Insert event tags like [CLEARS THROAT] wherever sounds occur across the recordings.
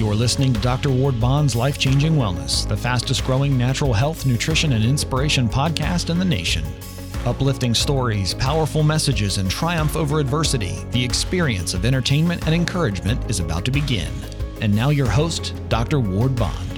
You're listening to Dr. Ward Bond's Life Changing Wellness, the fastest growing natural health, nutrition, and inspiration podcast in the nation. Uplifting stories, powerful messages, and triumph over adversity, the experience of entertainment and encouragement is about to begin. And now, your host, Dr. Ward Bond.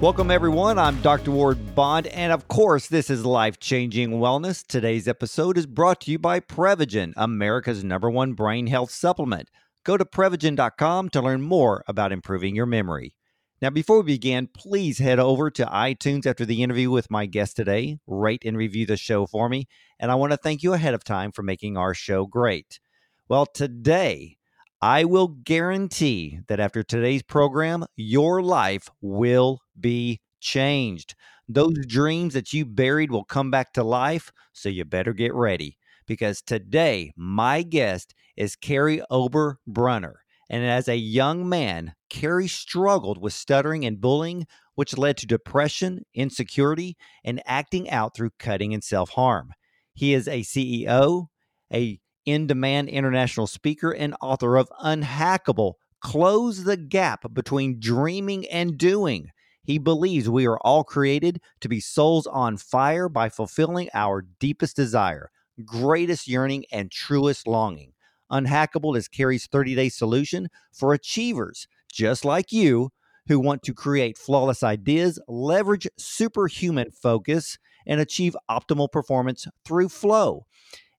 Welcome, everyone. I'm Dr. Ward Bond, and of course, this is Life Changing Wellness. Today's episode is brought to you by Prevagen, America's number one brain health supplement. Go to Prevagen.com to learn more about improving your memory. Now, before we begin, please head over to iTunes after the interview with my guest today, rate and review the show for me, and I want to thank you ahead of time for making our show great. Well, today, I will guarantee that after today's program, your life will be changed. Those dreams that you buried will come back to life, so you better get ready because today my guest is Kary Oberbrunner. And as a young man, Kary struggled with stuttering and bullying, which led to depression, insecurity, and acting out through cutting and self harm. He is a CEO, a in demand international speaker, and author of Unhackable Close the Gap Between Dreaming and Doing. He believes we are all created to be souls on fire by fulfilling our deepest desire, greatest yearning, and truest longing. Unhackable is Kary's 30 day solution for achievers just like you who want to create flawless ideas, leverage superhuman focus, and achieve optimal performance through flow.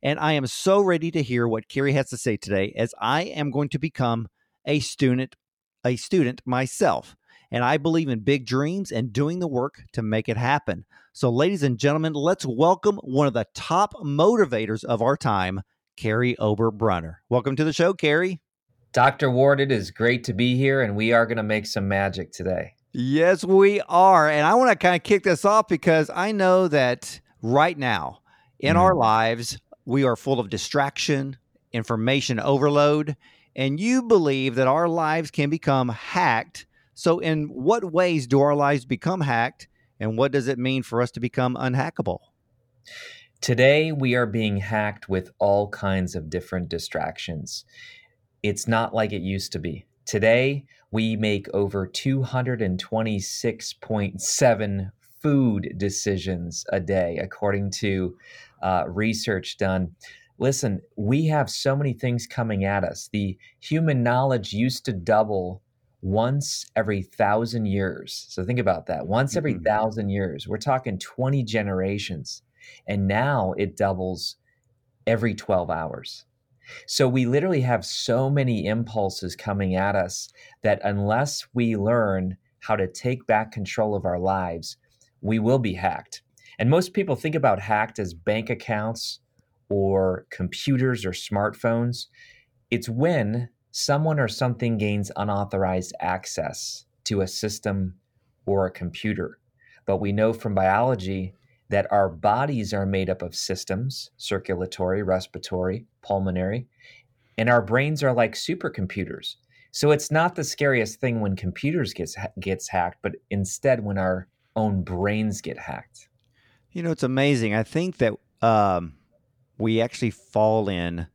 And I am so ready to hear what Kary has to say today as I am going to become a student a student myself. And I believe in big dreams and doing the work to make it happen. So ladies and gentlemen, let's welcome one of the top motivators of our time, Kary Oberbrunner. Welcome to the show, Kary. Dr. Ward, it is great to be here, and we are going to make some magic today. Yes, we are. And I want to kind of kick this off because I know that right now in mm. our lives, we are full of distraction, information overload, and you believe that our lives can become hacked. So, in what ways do our lives become hacked, and what does it mean for us to become unhackable? Today, we are being hacked with all kinds of different distractions. It's not like it used to be. Today, we make over 226.7 food decisions a day, according to uh, research done. Listen, we have so many things coming at us. The human knowledge used to double once every thousand years. So think about that. Once every mm-hmm. thousand years. We're talking 20 generations. And now it doubles every 12 hours. So we literally have so many impulses coming at us that unless we learn how to take back control of our lives, we will be hacked. And most people think about hacked as bank accounts or computers or smartphones. It's when someone or something gains unauthorized access to a system or a computer. But we know from biology that our bodies are made up of systems circulatory, respiratory, pulmonary, and our brains are like supercomputers. So it's not the scariest thing when computers gets gets hacked, but instead when our own brains get hacked. You know, it's amazing. I think that um, we actually fall in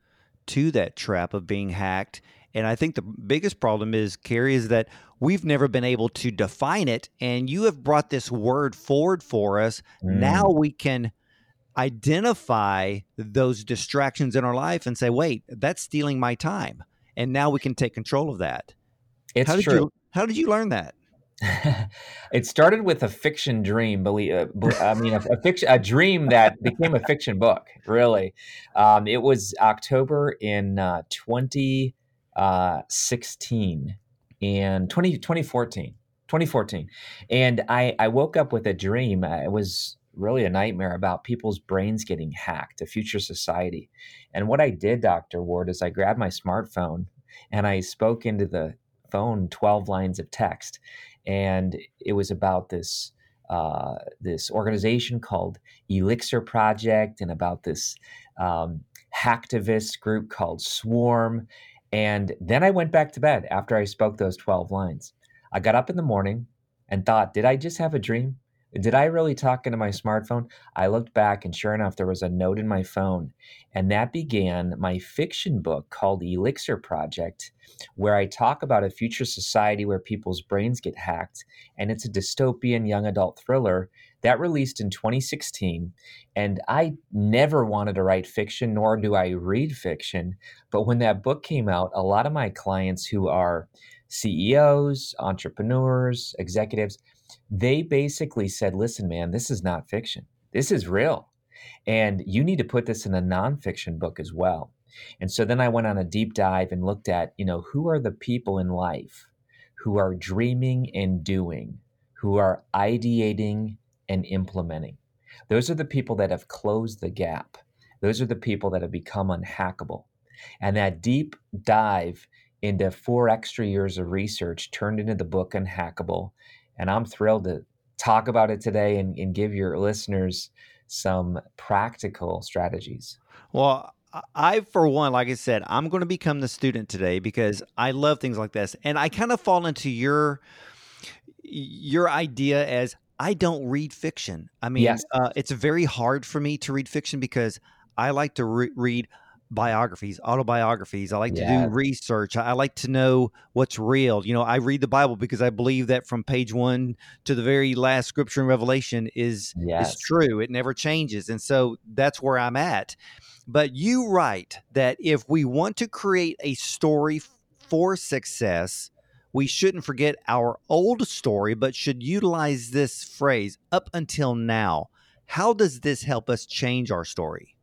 to that trap of being hacked and I think the biggest problem is, Kary, is that we've never been able to define it. And you have brought this word forward for us. Mm. Now we can identify those distractions in our life and say, wait, that's stealing my time. And now we can take control of that. It's how did true. You, how did you learn that? [LAUGHS] it started with a fiction dream. Believe uh, I mean a, a, fiction, a dream that became a fiction book. Really, um, it was October in uh, twenty uh, 16 and 20, 2014. 2014. And I, I woke up with a dream. Uh, it was really a nightmare about people's brains getting hacked, a future society. And what I did, Dr. Ward, is I grabbed my smartphone and I spoke into the phone 12 lines of text. And it was about this uh, this organization called Elixir Project and about this um, hacktivist group called Swarm. And then I went back to bed after I spoke those 12 lines. I got up in the morning and thought, did I just have a dream? did I really talk into my smartphone? I looked back, and sure enough, there was a note in my phone. And that began my fiction book called Elixir Project, where I talk about a future society where people's brains get hacked. And it's a dystopian young adult thriller that released in 2016. And I never wanted to write fiction, nor do I read fiction. But when that book came out, a lot of my clients who are CEOs, entrepreneurs, executives, they basically said, listen, man, this is not fiction. This is real. And you need to put this in a nonfiction book as well. And so then I went on a deep dive and looked at, you know, who are the people in life who are dreaming and doing, who are ideating and implementing. Those are the people that have closed the gap. Those are the people that have become unhackable. And that deep dive into four extra years of research turned into the book Unhackable and I'm thrilled to talk about it today and, and give your listeners some practical strategies. Well, I, for one, like I said, I'm going to become the student today because I love things like this, and I kind of fall into your your idea as I don't read fiction. I mean, yes. uh, it's very hard for me to read fiction because I like to re- read biographies, autobiographies. I like to do research. I like to know what's real. You know, I read the Bible because I believe that from page one to the very last scripture in Revelation is yes. is true. It never changes, and so that's where I'm at. But you write that if we want to create a story for success, we shouldn't forget our old story, but should utilize this phrase up until now. How does this help us change our story?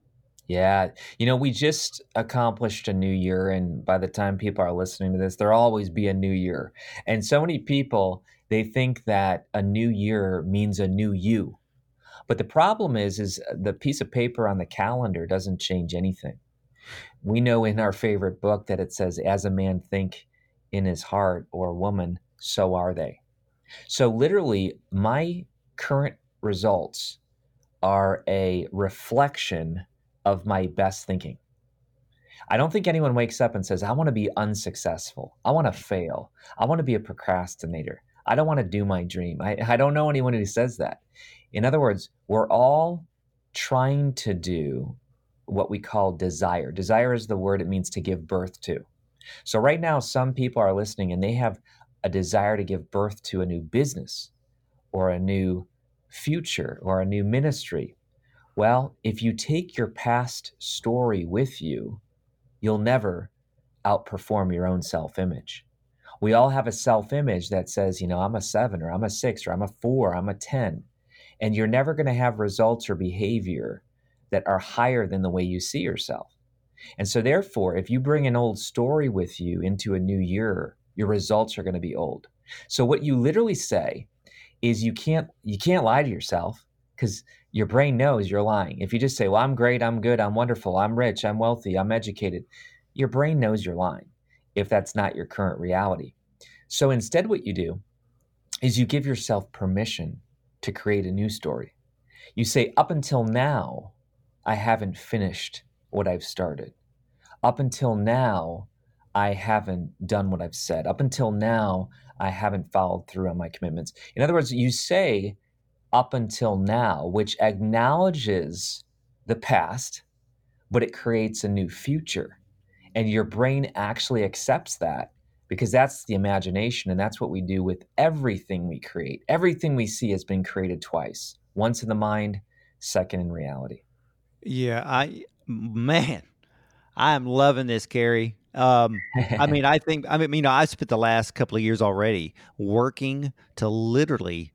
Yeah. You know, we just accomplished a new year. And by the time people are listening to this, there'll always be a new year. And so many people, they think that a new year means a new you. But the problem is, is the piece of paper on the calendar doesn't change anything. We know in our favorite book that it says, as a man think in his heart or woman, so are they. So literally, my current results are a reflection of my best thinking. I don't think anyone wakes up and says, I want to be unsuccessful. I want to fail. I want to be a procrastinator. I don't want to do my dream. I, I don't know anyone who says that. In other words, we're all trying to do what we call desire. Desire is the word it means to give birth to. So, right now, some people are listening and they have a desire to give birth to a new business or a new future or a new ministry well, if you take your past story with you, you'll never outperform your own self image. We all have a self image that says, you know, I'm a seven or I'm a six or I'm a four, I'm a 10. And you're never going to have results or behavior that are higher than the way you see yourself. And so, therefore, if you bring an old story with you into a new year, your results are going to be old. So, what you literally say is you can't you can't lie to yourself because your brain knows you're lying. If you just say, Well, I'm great, I'm good, I'm wonderful, I'm rich, I'm wealthy, I'm educated, your brain knows you're lying if that's not your current reality. So instead, what you do is you give yourself permission to create a new story. You say, Up until now, I haven't finished what I've started. Up until now, I haven't done what I've said. Up until now, I haven't followed through on my commitments. In other words, you say, up until now, which acknowledges the past, but it creates a new future. And your brain actually accepts that because that's the imagination. And that's what we do with everything we create. Everything we see has been created twice once in the mind, second in reality. Yeah, I, man, I am loving this, Kary. Um, I mean, I think, I mean, you know, I spent the last couple of years already working to literally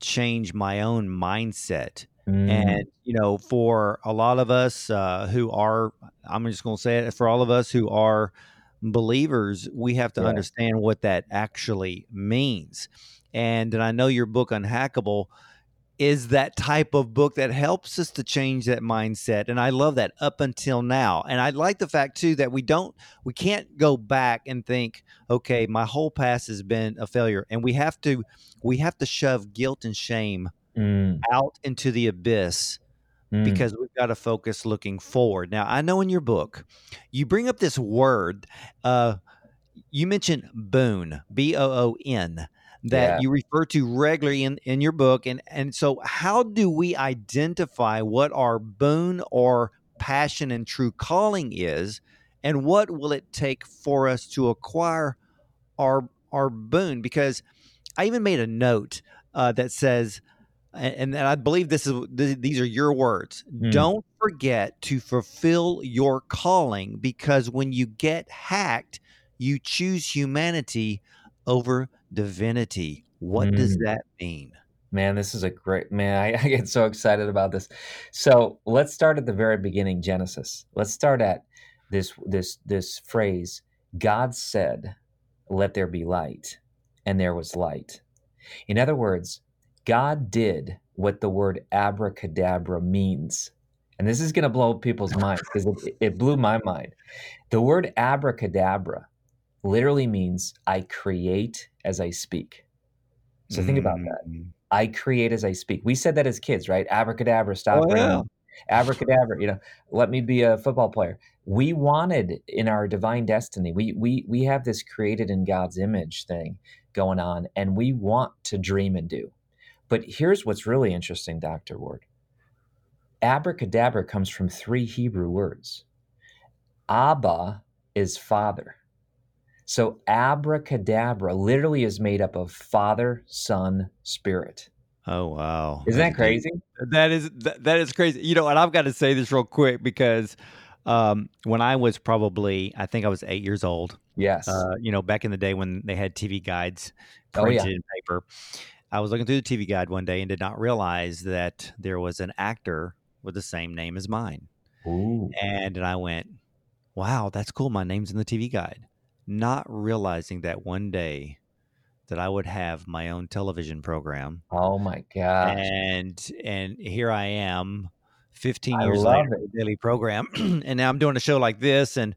change my own mindset. Mm. And, you know, for a lot of us uh, who are, I'm just going to say it, for all of us who are believers, we have to yeah. understand what that actually means. And, and I know your book, Unhackable, is that type of book that helps us to change that mindset and i love that up until now and i like the fact too that we don't we can't go back and think okay my whole past has been a failure and we have to we have to shove guilt and shame mm. out into the abyss mm. because we've got to focus looking forward now i know in your book you bring up this word uh you mentioned boon b-o-o-n that Yeah. you refer to regularly in, in your book. And, and so, how do we identify what our boon or passion and true calling is? And what will it take for us to acquire our, our boon? Because I even made a note uh, that says, and, and I believe this is th- these are your words. Hmm. Don't forget to fulfill your calling because when you get hacked, you choose humanity over divinity. What does Mm. that mean? Man, this is a great man. I, [LAUGHS] I get so excited about this. So let's start at the very beginning, Genesis. Let's start at this this this phrase. God said, "Let there be light," and there was light. In other words, God did what the word abracadabra means. And this is going to blow people's minds because it, it blew my mind. The word abracadabra literally means I create as I speak. So think about that. Mm. I create as I speak. We said that as kids, right? Abracadabra, stop Oh, yeah. Abracadabra, you know, let me be a football player. We wanted in our divine destiny, we we we have this created in God's image thing going on, and we want to dream and do. But here's what's really interesting, Dr. Ward. Abracadabra comes from three Hebrew words. Abba is father. So abracadabra literally is made up of Father, Son, Spirit. Oh wow! Isn't that crazy? That is that, that is crazy. You know, and I've got to say this real quick because um, when I was probably, I think I was eight years old. Yes. Uh, you know, back in the day when they had TV guides Oh, yeah. in paper, I was looking through the TV guide one day and did not realize that there was an actor with the same name as mine. Ooh. And then I went, "Wow, that's cool. My name's in the TV guide." Not realizing that one day that I would have my own television program Oh my god! and and here I am, 15 I years later, a daily program, [CLEARS THROAT] and now I'm doing a show like this, and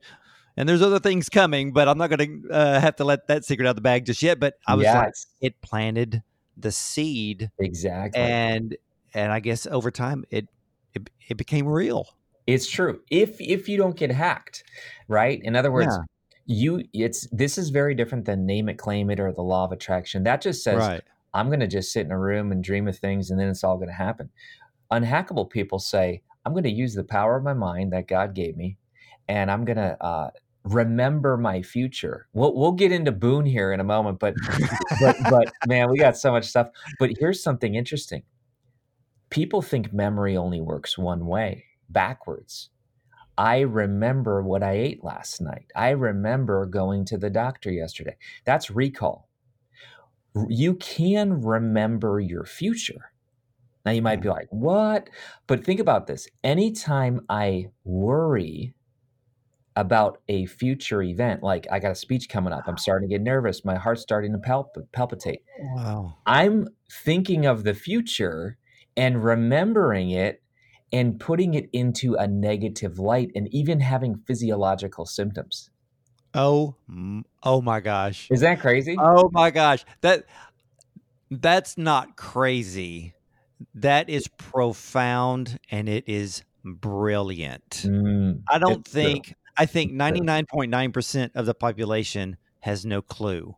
and there's other things coming, but I'm not going to uh, have to let that secret out of the bag just yet. But I was like, it planted the seed, exactly. and and I guess over time it it, it became real. it's true. If if you don't get hacked, right? In other words, Yeah. You it's this is very different than name it, claim it, or the law of attraction. That just says right. I'm going to just sit in a room and dream of things, and then it's all going to happen. Unhackable people say, I'm going to use the power of my mind that God gave me, and I'm going to uh, remember my future. We'll, we'll get into boon here in a moment, but, [LAUGHS] but, but man, we got so much stuff. But here's something interesting people think memory only works one way, backwards. I remember what I ate last night. I remember going to the doctor yesterday. That's recall you can remember your future. Now you might be mm. like, what? But think about this. Anytime I worry about a future event, like I got a speech coming up, I'm starting to get nervous, my heart's starting to palp- palpitate. Wow. I'm thinking of the future and remembering it and putting it into a negative light and even having physiological symptoms. Oh, oh my gosh. Is that crazy? Oh my gosh. That that's not crazy. That is profound and it is brilliant. Mm, I don't it's true. think I think 99.9% of the population has no clue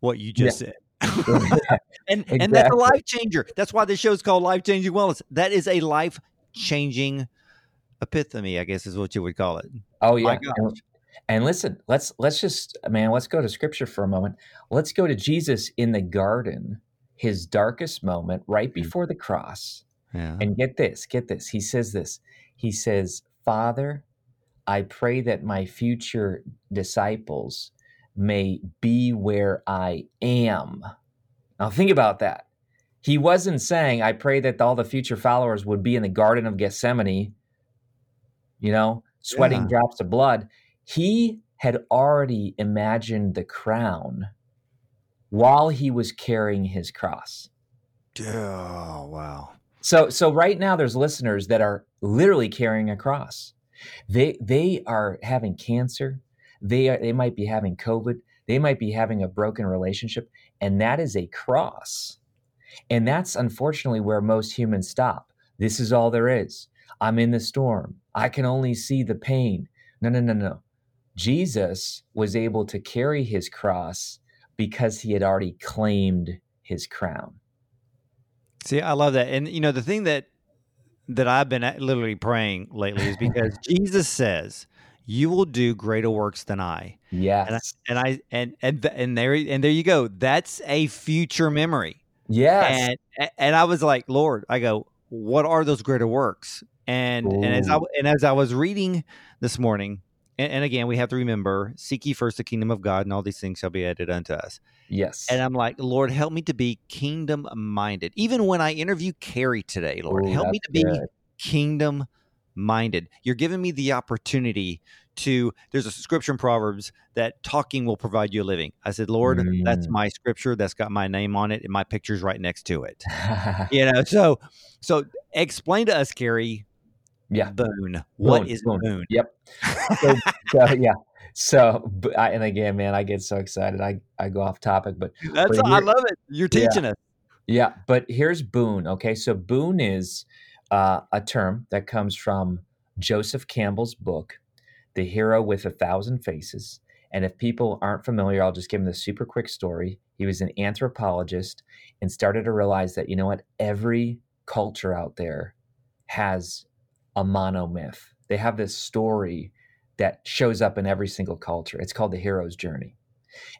what you Yeah. just said. [LAUGHS] [LAUGHS] and and that's a life changer. That's why the is called Life Changing Wellness. That is a life changing epiphany, I guess is what you would call it. Oh yeah. And, and listen, let's let's just man, let's go to scripture for a moment. Let's go to Jesus in the garden, his darkest moment right mm. before the cross. Yeah. And get this, get this. He says this. He says, "Father, I pray that my future disciples may be where I am." Now think about that. He wasn't saying, "I pray that all the future followers would be in the garden of Gethsemane, you know, sweating Yeah. drops of blood." He had already imagined the crown while he was carrying his cross. Oh, wow. So so right now there's listeners that are literally carrying a cross. They they are having cancer. They are they might be having COVID. They might be having a broken relationship and that is a cross. And that's unfortunately where most humans stop. This is all there is. I'm in the storm. I can only see the pain. No no no no. Jesus was able to carry his cross because he had already claimed his crown. See, I love that. And you know, the thing that that I've been literally praying lately is because [LAUGHS] Jesus says, "You will do greater works than I." Yes. And I, and I and and and there and there you go. That's a future memory. Yes. And and I was like, Lord, I go, what are those greater works? And Ooh. and as I and as I was reading this morning, and, and, again, we have to remember, seek ye first the kingdom of God, and all these things shall be added unto us. Yes. And I'm like, Lord, help me to be kingdom minded. Even when I interview Kary today, Lord, Ooh, help me to be good. kingdom minded. You're giving me the opportunity to there's a scripture in Proverbs that talking will provide you a living. I said, Lord, mm. that's my scripture that's got my name on it and my picture's right next to it. [LAUGHS] you know, so so explain to us, Kary. Yeah. Boon. What boon, is boon? boon? Yep. So, so, [LAUGHS] yeah. So I, and again, man, I get so excited. I, I go off topic, but that's but here, I love it. You're teaching yeah, us. Yeah, but here's boon. Okay, so boon is uh, a term that comes from Joseph Campbell's book, The Hero with a Thousand Faces. And if people aren't familiar, I'll just give them the super quick story. He was an anthropologist and started to realize that, you know what, every culture out there has a monomyth. They have this story that shows up in every single culture. It's called the hero's journey.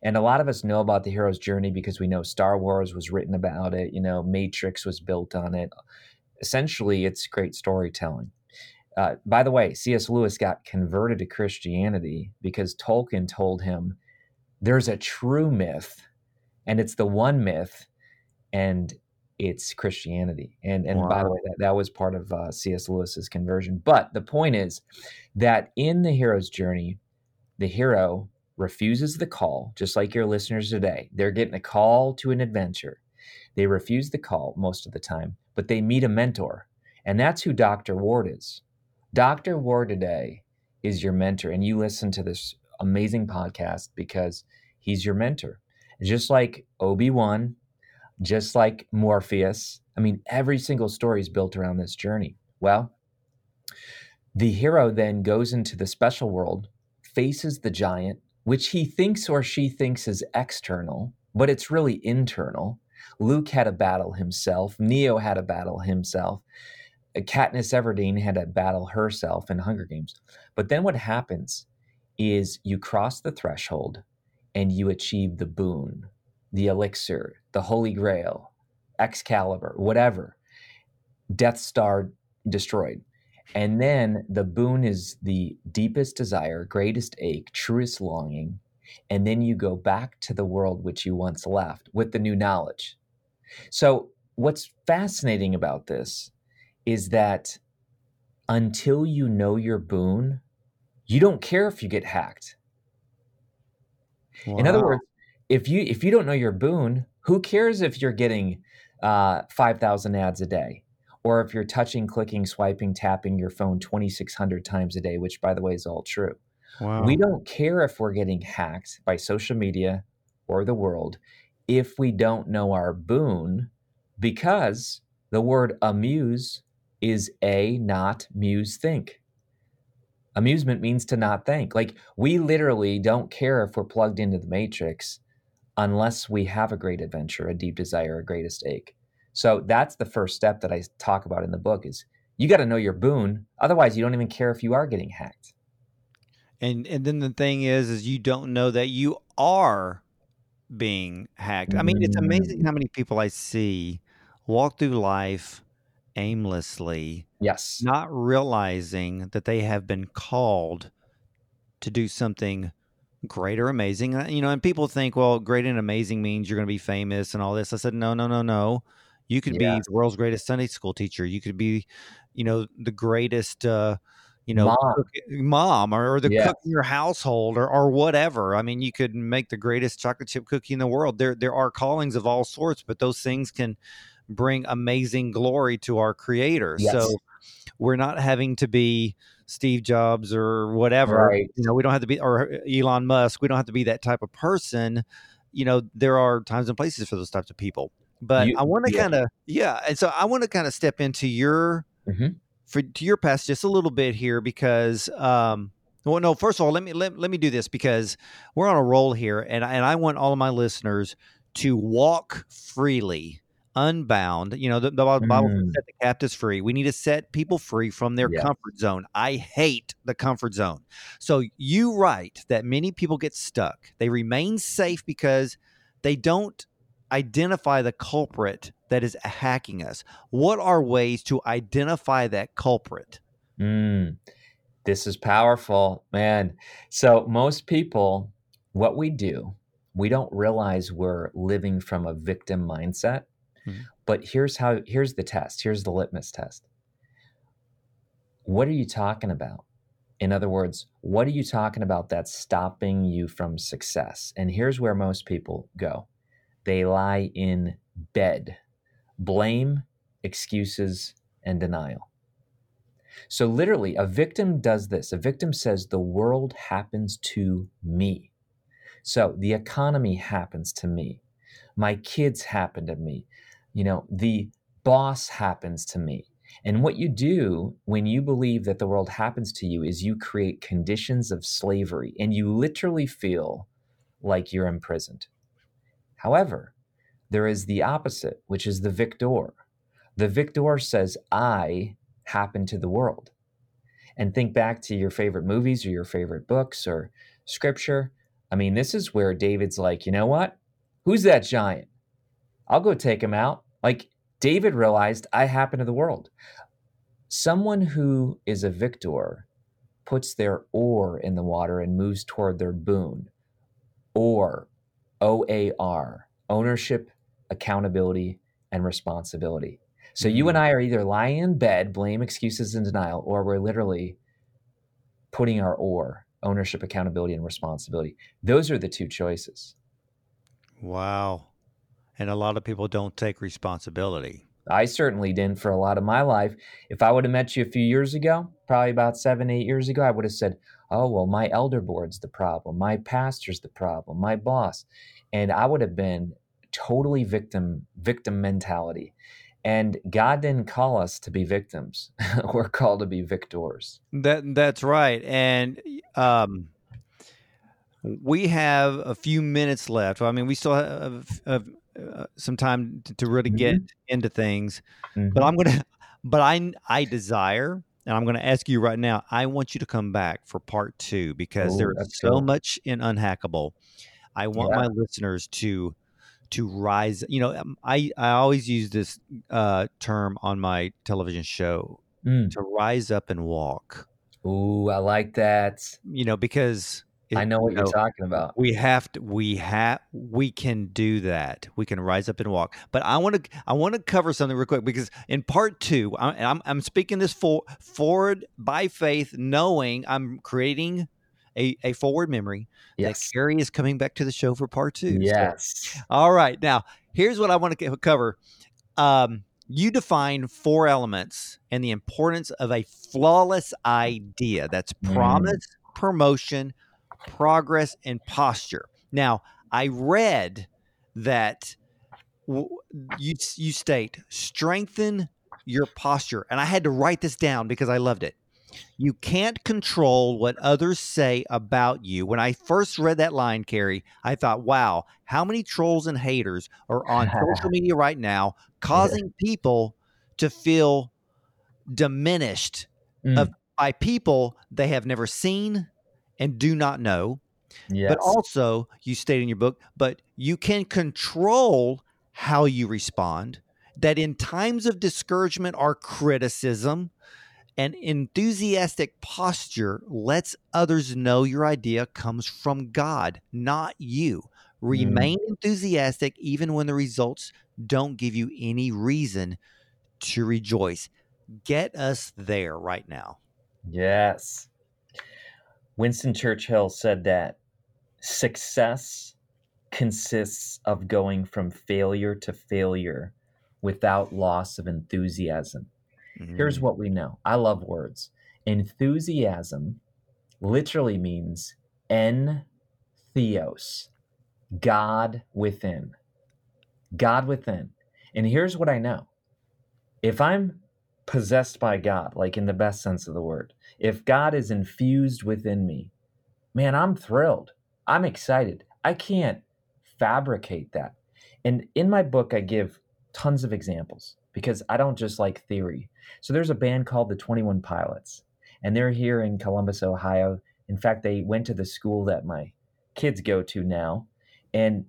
And a lot of us know about the hero's journey because we know Star Wars was written about it, you know, Matrix was built on it. Essentially, it's great storytelling. Uh, by the way, C.S. Lewis got converted to Christianity because Tolkien told him there's a true myth, and it's the one myth, and it's Christianity. And and wow. by the way, that, that was part of uh, C.S. Lewis's conversion. But the point is that in the hero's journey, the hero refuses the call, just like your listeners today. They're getting a call to an adventure. They refuse the call most of the time, but they meet a mentor. And that's who Dr. Ward is. Dr. Ward today is your mentor, and you listen to this amazing podcast because he's your mentor. Just like Obi Wan just like Morpheus. I mean, every single story is built around this journey. Well, the hero then goes into the special world, faces the giant, which he thinks or she thinks is external, but it's really internal. Luke had a battle himself, Neo had a battle himself. Uh, Katniss Everdeen had to battle herself in Hunger Games. But then what happens is you cross the threshold and you achieve the boon, the elixir, the Holy Grail, Excalibur, whatever, Death Star destroyed. And then the boon is the deepest desire, greatest ache, truest longing. And then you go back to the world which you once left with the new knowledge. So, what's fascinating about this is that until you know your boon, you don't care if you get hacked. Wow. In other words, if you if you don't know your boon, who cares if you're getting uh, 5,000 ads a day? Or if you're touching, clicking, swiping, tapping your phone 2,600 times a day, which, by the way, is all true. Wow. We don't care if we're getting hacked by social media or the world if we don't know our boon, because the word amuse is a not muse think. Amusement means to not think. Like we literally don't care if we're plugged into the matrix unless we have a great adventure, a deep desire, a greatest ache. So that's the first step that I talk about in the book is you got to know your boon. Otherwise, you don't even care if you are getting hacked. And and then the thing is, is you don't know that you are being hacked. I mean, it's mm-hmm. amazing how many people I see walk through life aimlessly. Yes. Not realizing that they have been called to do something great or amazing. Uh, you know, and people think, well, great and amazing means you're going to be famous and all this. I said, no, no, no, no. You could yeah. be the world's greatest Sunday school teacher. You could be, you know, the greatest, uh, you know, mom, mom or, or, the yeah. cook in your household or, or whatever. I mean, you could make the greatest chocolate chip cookie in the world. There, there are callings of all sorts, but those things can bring amazing glory to our creator. Yes. So we're not having to be, Steve Jobs or whatever. Right. You know, we don't have to be or Elon Musk. We don't have to be that type of person. You know, there are times and places for those types of people. But you, I want to yeah. kind of yeah, and so I want to kind of step into your mm-hmm. for to your past just a little bit here because um Well, no. First of all, let me let, let me do this because we're on a roll here, and and I want all of my listeners to walk freely, unbound. You know, the, the Bible Mm. set the captives free. We need to set people free from their Yes. comfort zone. I hate the comfort zone. So you write that many people get stuck. They remain safe because they don't identify the culprit that is hacking us. What are ways to identify that culprit? Mm, this is powerful, man. So, most people, what we do, we don't realize we're living from a victim mindset. Mhm. But here's how here's the test. Here's the litmus test. What are you talking about? In other words, what are you talking about that's stopping you from success? And here's where most people go they lie in bed, blame, excuses, and denial. So, literally, a victim does this. A victim says, The world happens to me. So, the economy happens to me. My kids happen to me. You know, the boss happens to me. And what you do when you believe that the world happens to you is you create conditions of slavery and you literally feel like you're imprisoned. However, there is the opposite, which is the victor. The victor says, I happen to the world. And think back to your favorite movies or your favorite books or scripture. I mean, this is where David's like, you know what? Who's that giant? I'll go take him out. Like David realized, I happen to the world. Someone who is a victor puts their oar in the water and moves toward their boon. Or, O A R, ownership, accountability, and responsibility. So you and mm. I are either lying in bed, blame, excuses, and denial, or we're literally putting our oar, ownership, accountability, and responsibility. Those are the two choices. Wow. And a lot of people don't take responsibility. I certainly didn't for a lot of my life. If I would have met you a few years ago, probably about seven, eight years ago, I would have said, Oh, well, my elder board's the problem. My pastor's the problem. My boss. And I would have been totally victim, victim mentality. And God didn't call us to be victims. [LAUGHS] We're called to be victors. That that's right. And um we have a few minutes left. I mean, we still have, have uh, some time to, to really get into things. But I'm to [LAUGHS] but I I desire and I'm to ask you right now. I want you to come back for part 2 because Ooh, there's so go. much in unhackable. I want Yeah. my listeners to to rise. You know, um, I I always use this uh, term on my television show Mm. to rise up and walk. Ooh, I like that. You know, because it- I know what you you're talking about. we have to we have we can do that we can rise up and walk but i want to i want to cover something real quick because in part two i'm, I'm speaking this for forward by faith knowing i'm creating a, a forward memory Yes. that carrie is coming back to the show for part two So- Yes. all right now here's what i want to cover um, you define four elements and the importance of a flawless idea that's Mm. promise promotion progress and posture. Now i read that w- you you state strengthen your posture and i had to write this down because i loved it. You can't control what others say about you. When i first read that line carrie i thought wow how many trolls and haters are on [LAUGHS] social media right now causing people to feel diminished Mm. of- by people they have never seen and do not know yes. but also you state in your book but you can control how you respond that in times of discouragement or criticism an enthusiastic posture lets others know your idea comes from god not you mm. remain enthusiastic even when the results don't give you any reason to rejoice get us there right now Yes. Winston Churchill said that success consists of going from failure to failure without loss of enthusiasm. Here's Mm. what we know I love words. Enthusiasm literally means en theos, God within. God within. And here's what I know if I'm possessed by God, like in the best sense of the word, if God is infused within me, man, I'm thrilled. I'm excited. I can't fabricate that. And in my book, I give tons of examples because I don't just like theory. So there's a band called the 21 Pilots, and they're here in Columbus, Ohio. In fact, they went to the school that my kids go to now, and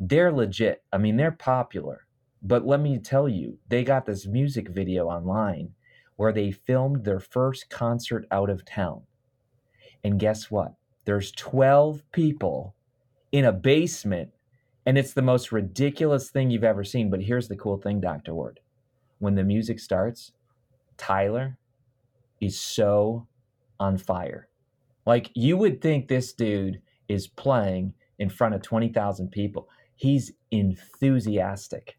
they're legit. I mean, they're popular. But let me tell you, they got this music video online where they filmed their first concert out of town. And guess what? There's 12 people in a basement, and it's the most ridiculous thing you've ever seen. But here's the cool thing, Dr. Ward. When the music starts, Tyler is so on fire. Like you would think this dude is playing in front of 20,000 people. He's enthusiastic.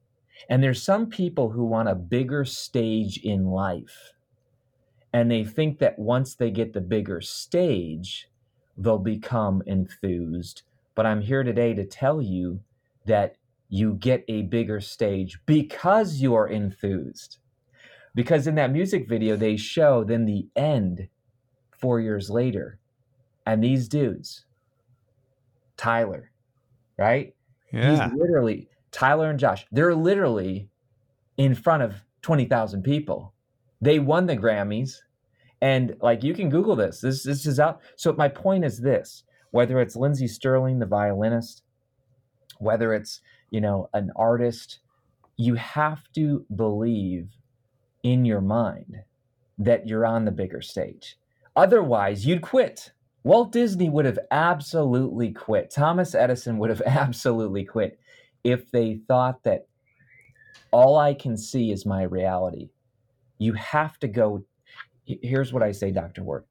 And there's some people who want a bigger stage in life. And they think that once they get the bigger stage, they'll become enthused. But I'm here today to tell you that you get a bigger stage because you're enthused. Because in that music video, they show then the end four years later. And these dudes, Tyler, right? Yeah. He's literally Tyler and Josh. They're literally in front of 20,000 people. They won the Grammys. And like you can Google this. This this is out. So my point is this, whether it's Lindsey Stirling, the violinist, whether it's, you know, an artist, you have to believe in your mind that you're on the bigger stage. Otherwise, you'd quit. Walt Disney would have absolutely quit. Thomas Edison would have [LAUGHS] absolutely quit if they thought that all I can see is my reality. You have to go. Here's what I say, Dr. Ward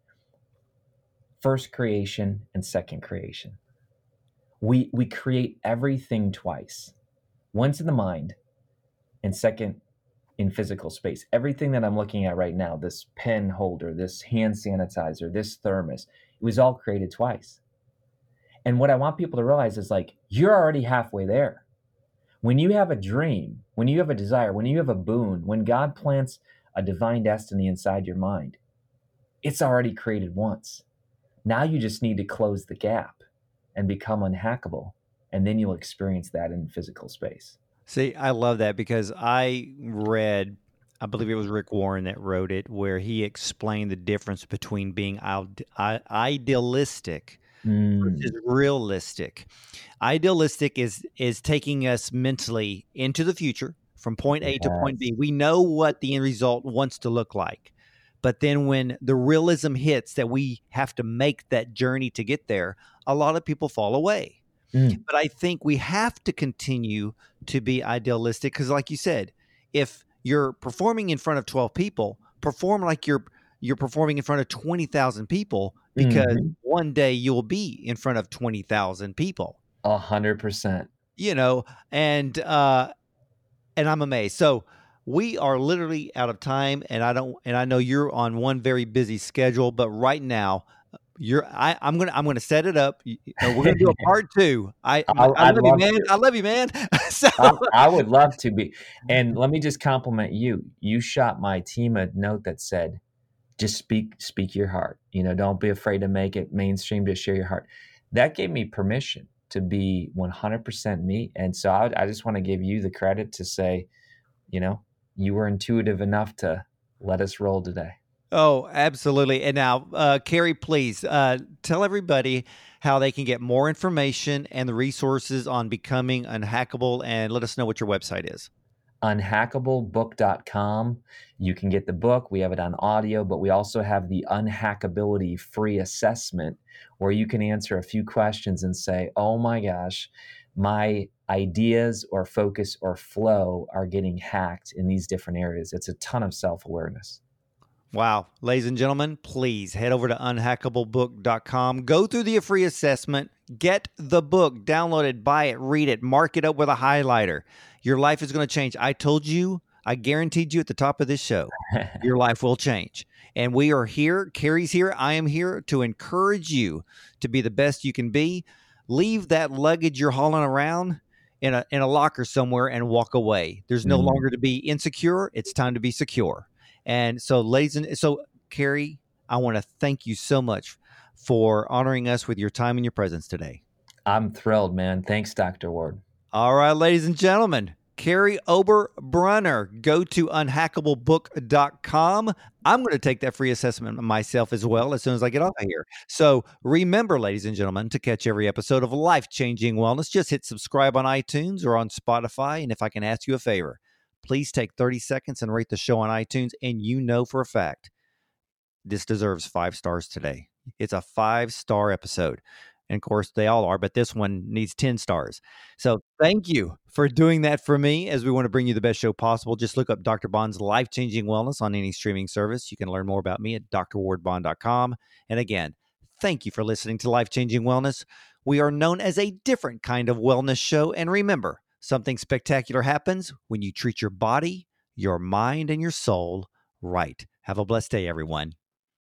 first creation and second creation. We, we create everything twice once in the mind, and second in physical space. Everything that I'm looking at right now, this pen holder, this hand sanitizer, this thermos, it was all created twice. And what I want people to realize is like, you're already halfway there. When you have a dream, when you have a desire, when you have a boon, when God plants a divine destiny inside your mind, it's already created once. Now you just need to close the gap and become unhackable. And then you'll experience that in physical space. See, I love that because I read, I believe it was Rick Warren that wrote it, where he explained the difference between being idealistic Mm. versus realistic. Idealistic is is taking us mentally into the future from point A to point B. We know what the end result wants to look like. But then when the realism hits that we have to make that journey to get there, a lot of people fall away. Mm. But I think we have to continue to be idealistic because, like you said, if you're performing in front of 12 people, perform like you're you're performing in front of 20,000 people because Mhm. one day you'll be in front of 20,000 people. A hundred percent. You know, and uh and I'm amazed. So we are literally out of time and I don't and I know you're on one very busy schedule, but right now you're I, I'm gonna I'm gonna set it up. You- We're gonna do a [LAUGHS] part two. I I, I- I I'd love you, man. to. I love you, man. [LAUGHS] so I, I would love to be. [LAUGHS] And let me just compliment you. You shot my team a note that said, just speak speak your heart. You know, don't be afraid to make it mainstream, just share your heart. That gave me permission to be 100% me. And so I, I just want to give you the credit to say, you know, you were intuitive enough to let us roll today. Oh, absolutely. And now, uh, Kary, please uh, tell everybody how they can get more information and the resources on becoming unhackable and let us know what your website is. unhackablebook.com. You can get the book. We have it on audio, but we also have the unhackability free assessment where you can answer a few questions and say, oh my gosh, my ideas or focus or flow are getting hacked in these different areas. It's a ton of self awareness. Wow. Ladies and gentlemen, please head over to unhackablebook.com. Go through the free assessment. Get the book, download it, buy it, read it, mark it up with a highlighter. Your life is going to change. I told you, I guaranteed you at the top of this show, [LAUGHS] your life will change. And we are here. Kary's here. I am here to encourage you to be the best you can be. Leave that luggage you're hauling around in a in a locker somewhere and walk away. There's no Mhm. longer to be insecure. It's time to be secure. And so, ladies and so, Kary, I want to thank you so much for honoring us with your time and your presence today. I'm thrilled, man. Thanks, Dr. Ward. All right, ladies and gentlemen, Kary Oberbrunner. Go to unhackablebook.com. I'm going to take that free assessment myself as well as soon as I get off of here. So remember, ladies and gentlemen, to catch every episode of Life Changing Wellness, just hit subscribe on iTunes or on Spotify. And if I can ask you a favor, please take 30 seconds and rate the show on iTunes. And you know for a fact this deserves five stars today. It's a five star episode. And of course, they all are, but this one needs 10 stars. So thank you for doing that for me as we want to bring you the best show possible. Just look up Dr. Bond's life changing wellness on any streaming service. You can learn more about me at drwardbond.com. And again, thank you for listening to Life Changing Wellness. We are known as a different kind of wellness show. And remember, something spectacular happens when you treat your body, your mind, and your soul right. Have a blessed day, everyone.